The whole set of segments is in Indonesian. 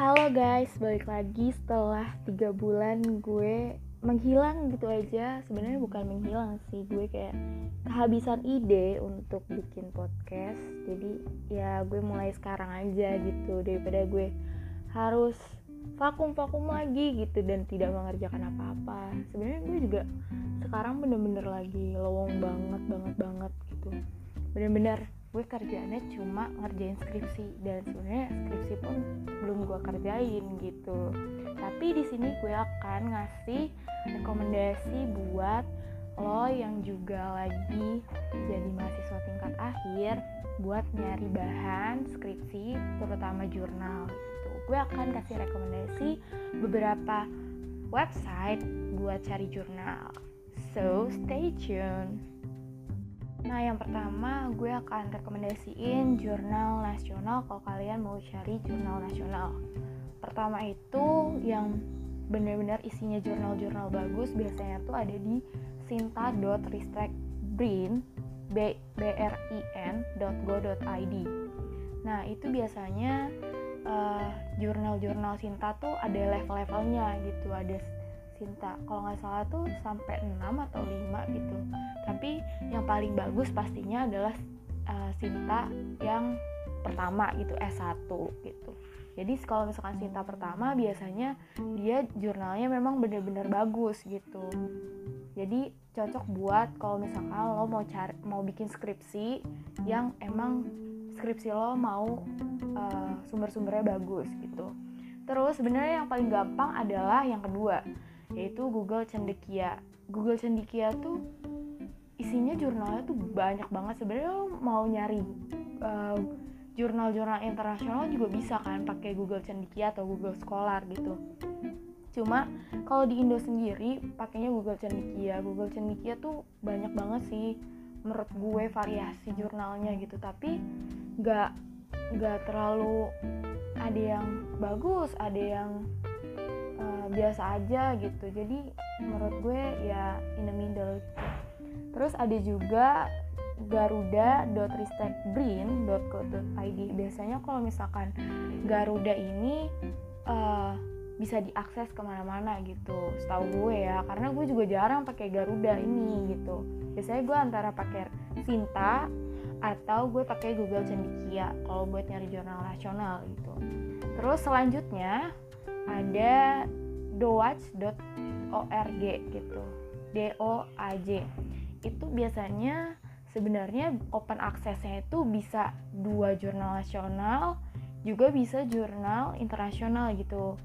Halo guys, balik lagi setelah tiga bulan gue menghilang gitu aja. Sebenarnya bukan menghilang sih, gue kayak kehabisan ide untuk bikin podcast. Jadi ya gue mulai sekarang aja gitu. Daripada gue harus vakum-vakum lagi gitu dan tidak mengerjakan apa-apa. Sebenarnya gue juga sekarang bener-bener lagi lowong banget banget banget gitu. Bener-bener gue kerjaannya cuma ngerjain skripsi dan sebenarnya skripsi pun belum gue kerjain gitu. Tapi di sini gue akan ngasih rekomendasi buat lo yang juga lagi jadi mahasiswa tingkat akhir buat nyari bahan skripsi terutama jurnal gitu. Gue akan kasih rekomendasi beberapa website buat cari jurnal. So stay tuned Nah, yang pertama gue akan rekomendasiin jurnal nasional kalau kalian mau cari jurnal nasional. Pertama itu yang benar-benar isinya jurnal-jurnal bagus biasanya tuh ada di sinta.ristekbrin brin.go.id. Nah, itu biasanya uh, jurnal-jurnal Sinta tuh ada level-levelnya gitu, ada Sinta kalau nggak salah tuh sampai 6 atau 5 gitu. Tapi yang paling bagus pastinya adalah uh, Sinta yang pertama gitu S1 gitu. Jadi kalau misalkan Sinta pertama biasanya dia jurnalnya memang benar-benar bagus gitu. Jadi cocok buat kalau misalkan lo mau cari mau bikin skripsi yang emang skripsi lo mau uh, sumber-sumbernya bagus gitu. Terus sebenarnya yang paling gampang adalah yang kedua yaitu Google Cendekia. Google Cendekia tuh isinya jurnalnya tuh banyak banget sebenarnya mau nyari uh, jurnal-jurnal internasional juga bisa kan pakai Google Cendekia atau Google Scholar gitu. Cuma kalau di Indo sendiri pakainya Google Cendekia. Google Cendekia tuh banyak banget sih menurut gue variasi jurnalnya gitu tapi nggak nggak terlalu ada yang bagus ada yang biasa aja gitu. Jadi menurut gue ya in the middle. Terus ada juga garuda.ristekbrin.co.id biasanya kalau misalkan Garuda ini uh, bisa diakses ke mana-mana gitu. Setahu gue ya karena gue juga jarang pakai Garuda ini gitu. Biasanya gue antara pakai Sinta atau gue pakai Google Cendekia kalau buat nyari jurnal nasional gitu. Terus selanjutnya ada doaj.org gitu. D O A J. Itu biasanya sebenarnya open accessnya itu bisa dua jurnal nasional juga bisa jurnal internasional gitu.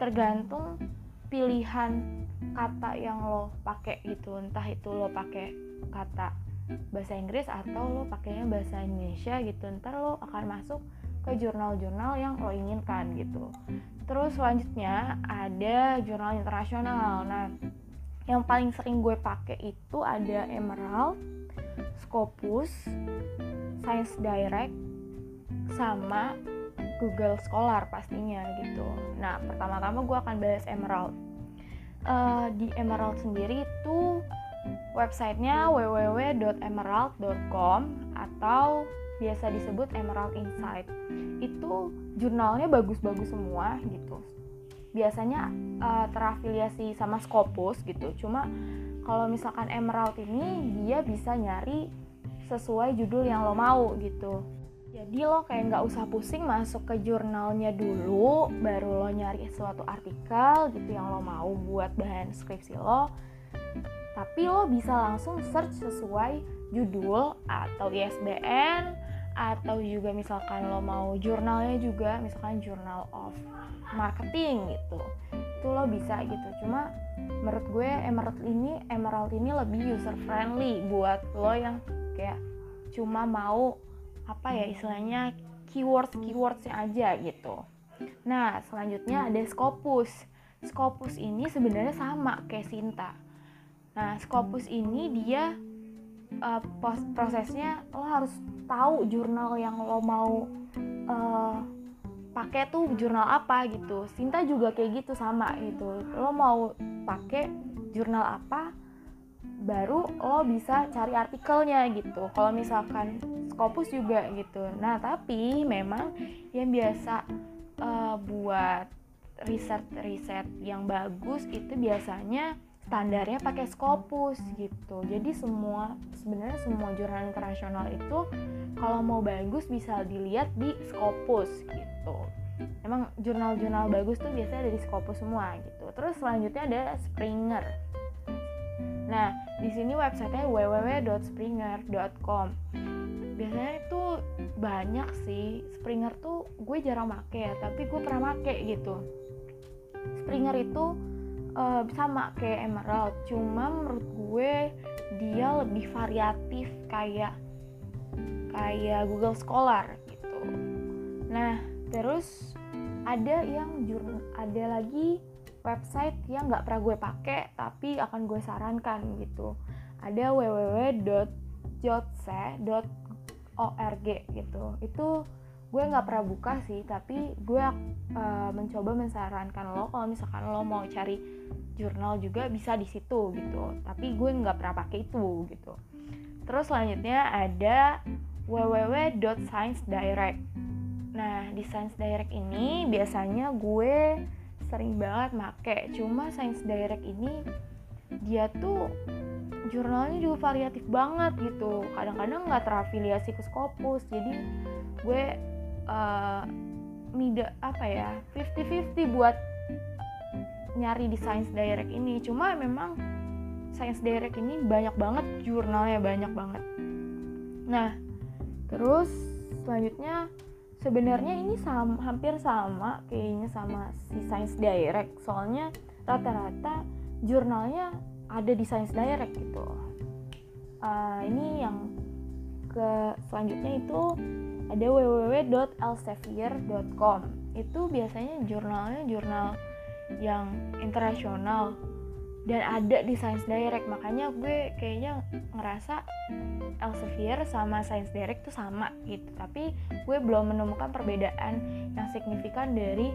Tergantung pilihan kata yang lo pakai gitu. Entah itu lo pakai kata bahasa Inggris atau lo pakainya bahasa Indonesia gitu. Ntar lo akan masuk ke jurnal-jurnal yang lo inginkan gitu Terus selanjutnya ada jurnal internasional. Nah, yang paling sering gue pakai itu ada Emerald, Scopus, Science Direct, sama Google Scholar pastinya gitu. Nah, pertama-tama gue akan bahas Emerald. Uh, di Emerald sendiri itu websitenya www.emerald.com atau biasa disebut Emerald Insight itu jurnalnya bagus-bagus semua gitu. Biasanya uh, terafiliasi sama Scopus gitu. Cuma kalau misalkan Emerald ini dia bisa nyari sesuai judul yang lo mau gitu. Jadi lo kayak nggak usah pusing masuk ke jurnalnya dulu baru lo nyari suatu artikel gitu yang lo mau buat bahan skripsi lo. Tapi lo bisa langsung search sesuai judul atau ISBN atau juga misalkan lo mau jurnalnya juga misalkan journal of marketing gitu. Itu lo bisa gitu. Cuma menurut gue emerald ini emerald ini lebih user friendly buat lo yang kayak cuma mau apa ya istilahnya keywords keywordsnya aja gitu. Nah selanjutnya ada Scopus. Scopus ini sebenarnya sama kayak Sinta. Nah Scopus ini dia uh, prosesnya lo harus tahu jurnal yang lo mau uh, pakai tuh jurnal apa gitu. Sinta juga kayak gitu sama gitu. Lo mau pakai jurnal apa, baru lo bisa cari artikelnya gitu. Kalau misalkan Scopus juga gitu. Nah tapi memang yang biasa uh, buat riset-riset yang bagus itu biasanya standarnya pakai Scopus gitu. Jadi semua sebenarnya semua jurnal internasional itu kalau mau bagus bisa dilihat di Scopus gitu. Emang jurnal-jurnal bagus tuh biasanya ada di Scopus semua gitu. Terus selanjutnya ada Springer. Nah, di sini websitenya www.springer.com. Biasanya itu banyak sih. Springer tuh gue jarang make ya, tapi gue pernah make gitu. Springer itu uh, sama kayak Emerald. Cuma menurut gue dia lebih variatif kayak kayak Google Scholar gitu. Nah terus ada yang jurnal ada lagi website yang nggak pernah gue pakai tapi akan gue sarankan gitu. Ada www.jotse.org gitu. Itu gue nggak pernah buka sih tapi gue uh, mencoba mensarankan lo kalau misalkan lo mau cari jurnal juga bisa di situ gitu. Tapi gue nggak pernah pakai itu gitu. Terus selanjutnya ada www.science.direct nah di Science Direct ini biasanya gue sering banget make. Cuma Science Direct ini dia tuh jurnalnya juga variatif banget gitu. Kadang-kadang nggak terafiliasi ke Scopus jadi gue uh, mida apa ya 50-50 buat nyari di Science Direct ini. Cuma memang Science Direct ini banyak banget jurnalnya banyak banget. Nah terus selanjutnya sebenarnya ini sama, hampir sama kayaknya sama si Science Direct. Soalnya rata-rata jurnalnya ada di Science Direct gitu. Uh, ini yang ke selanjutnya itu ada www.elsevier.com itu biasanya jurnalnya jurnal yang internasional. Dan ada di Science Direct. Makanya gue kayaknya ngerasa Elsevier sama Science Direct tuh sama gitu. Tapi gue belum menemukan perbedaan yang signifikan dari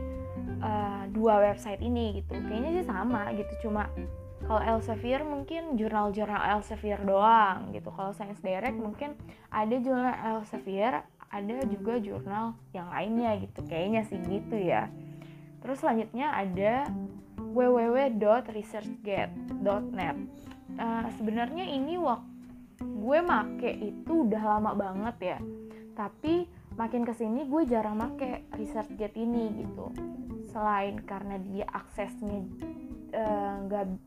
uh, dua website ini gitu. Kayaknya sih sama gitu. Cuma kalau Elsevier mungkin jurnal-jurnal Elsevier doang gitu. Kalau Science Direct mungkin ada jurnal Elsevier ada juga jurnal yang lainnya gitu kayaknya sih gitu ya. Terus selanjutnya ada www.researchgate.net uh, sebenarnya ini waktu gue make itu udah lama banget ya. Tapi makin ke sini gue jarang make ResearchGate ini gitu. Selain karena dia aksesnya eh, nggak uh,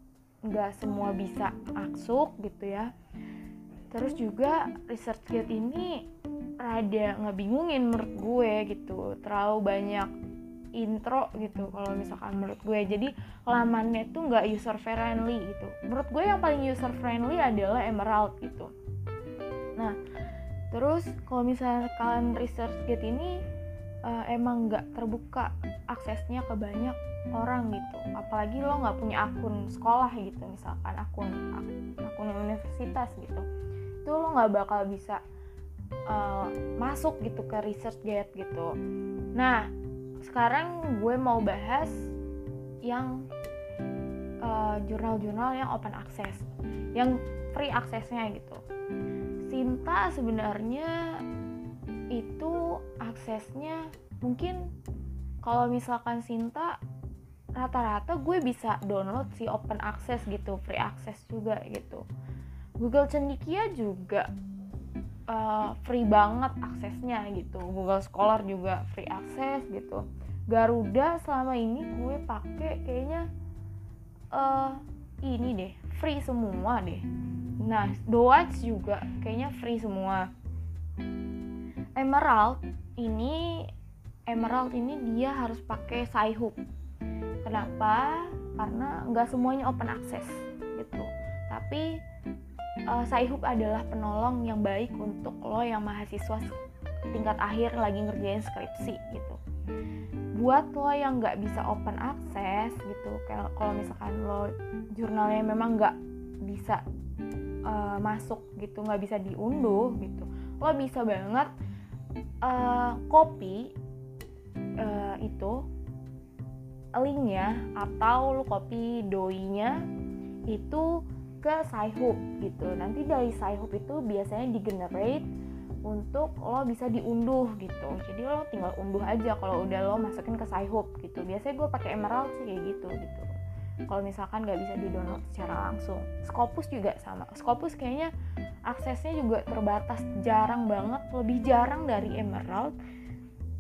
nggak semua bisa masuk gitu ya. Terus juga ResearchGate ini rada ngebingungin menurut gue gitu. Terlalu banyak intro gitu kalau misalkan menurut gue. Jadi lamannya tuh nggak user friendly gitu. Menurut gue yang paling user friendly adalah Emerald gitu. Nah terus kalau misalkan ResearchGate ini uh, emang nggak terbuka aksesnya ke banyak orang gitu. Apalagi lo nggak punya akun sekolah gitu misalkan akun akun universitas gitu. Itu lo nggak bakal bisa uh, masuk gitu ke research gate gitu. Nah sekarang gue mau bahas yang uh, jurnal-jurnal yang open access yang free aksesnya gitu. Sinta sebenarnya itu aksesnya mungkin kalau misalkan Sinta rata-rata gue bisa download si open access gitu free access juga gitu. Google Cendikia juga uh, free banget aksesnya gitu. Google Scholar juga free akses gitu. Garuda selama ini gue pakai kayaknya uh, ini deh free semua deh. Nah Doats juga kayaknya free semua. Emerald ini Emerald ini dia harus pakai Sci-Hub kenapa? Karena nggak semuanya open access gitu. Tapi uh, Saihub adalah penolong yang baik untuk lo yang mahasiswa tingkat akhir lagi ngerjain skripsi gitu. Buat lo yang nggak bisa open access gitu kalau misalkan lo jurnalnya memang nggak bisa uh, masuk gitu nggak bisa diunduh gitu lo bisa banget uh, copy uh, itu linknya atau lo copy doinya itu ke Sci-Hub gitu. Nanti dari Sci-Hub itu biasanya di generate untuk lo bisa diunduh gitu. Jadi lo tinggal unduh aja kalau udah lo masukin ke Skyhook gitu. Biasanya gue pakai Emerald sih kayak gitu gitu. Kalau misalkan nggak bisa di download secara langsung. Scopus juga sama. Scopus kayaknya aksesnya juga terbatas. Jarang banget lebih jarang dari Emerald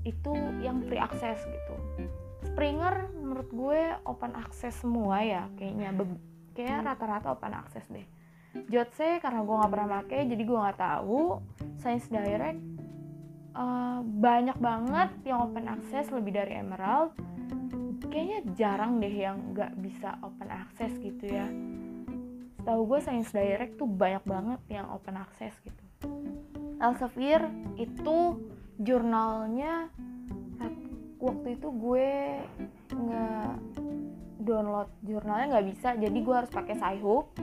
itu yang free access gitu. Springer menurut gue open access semua ya kayaknya kayak rata-rata open access deh. Jotse karena gue nggak pernah pakai jadi gue nggak tahu. Science Direct uh, banyak banget yang open access lebih dari Emerald. Kayaknya jarang deh yang nggak bisa open access gitu ya. Setahu gue Science Direct tuh banyak banget yang open access gitu. Elsevier itu jurnalnya waktu itu gue nggak download jurnalnya nggak bisa jadi gue harus pakai Skyhook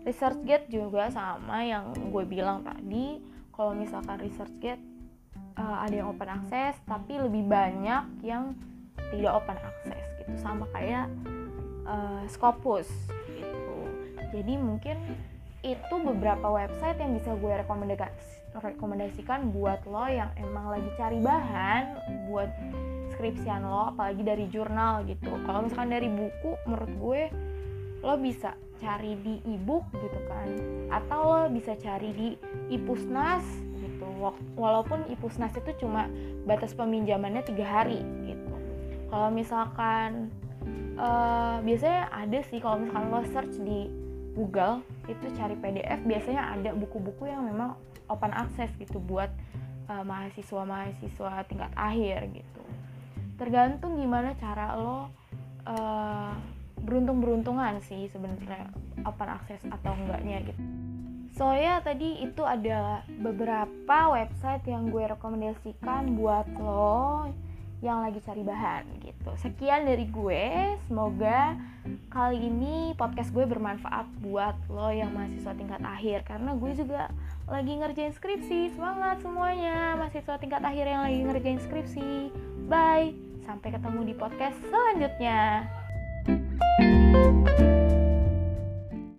ResearchGate juga sama yang gue bilang tadi. Kalau misalkan ResearchGate uh, ada yang open access tapi lebih banyak yang tidak open access gitu. Sama kayak uh, Scopus gitu. Jadi mungkin itu beberapa website yang bisa gue rekomendasikan buat lo yang emang lagi cari bahan buat skripsian lo apalagi dari jurnal gitu. Kalau misalkan dari buku menurut gue lo bisa cari di ebook gitu kan. Atau lo bisa cari di ipusnas gitu. Walaupun ipusnas itu cuma batas peminjamannya tiga hari gitu. Kalau misalkan uh, biasanya ada sih kalau misalkan lo search di Google itu cari PDF biasanya ada buku-buku yang memang open access gitu buat uh, mahasiswa-mahasiswa tingkat akhir gitu tergantung gimana cara lo uh, beruntung-beruntungan sih sebenarnya open access atau enggaknya gitu. So ya tadi itu ada beberapa website yang gue rekomendasikan buat lo yang lagi cari bahan gitu. Sekian dari gue, semoga kali ini podcast gue bermanfaat buat lo yang mahasiswa tingkat akhir karena gue juga lagi ngerjain skripsi. Semangat semuanya mahasiswa tingkat akhir yang lagi ngerjain skripsi. Bye. Sampai ketemu di podcast selanjutnya. Thank you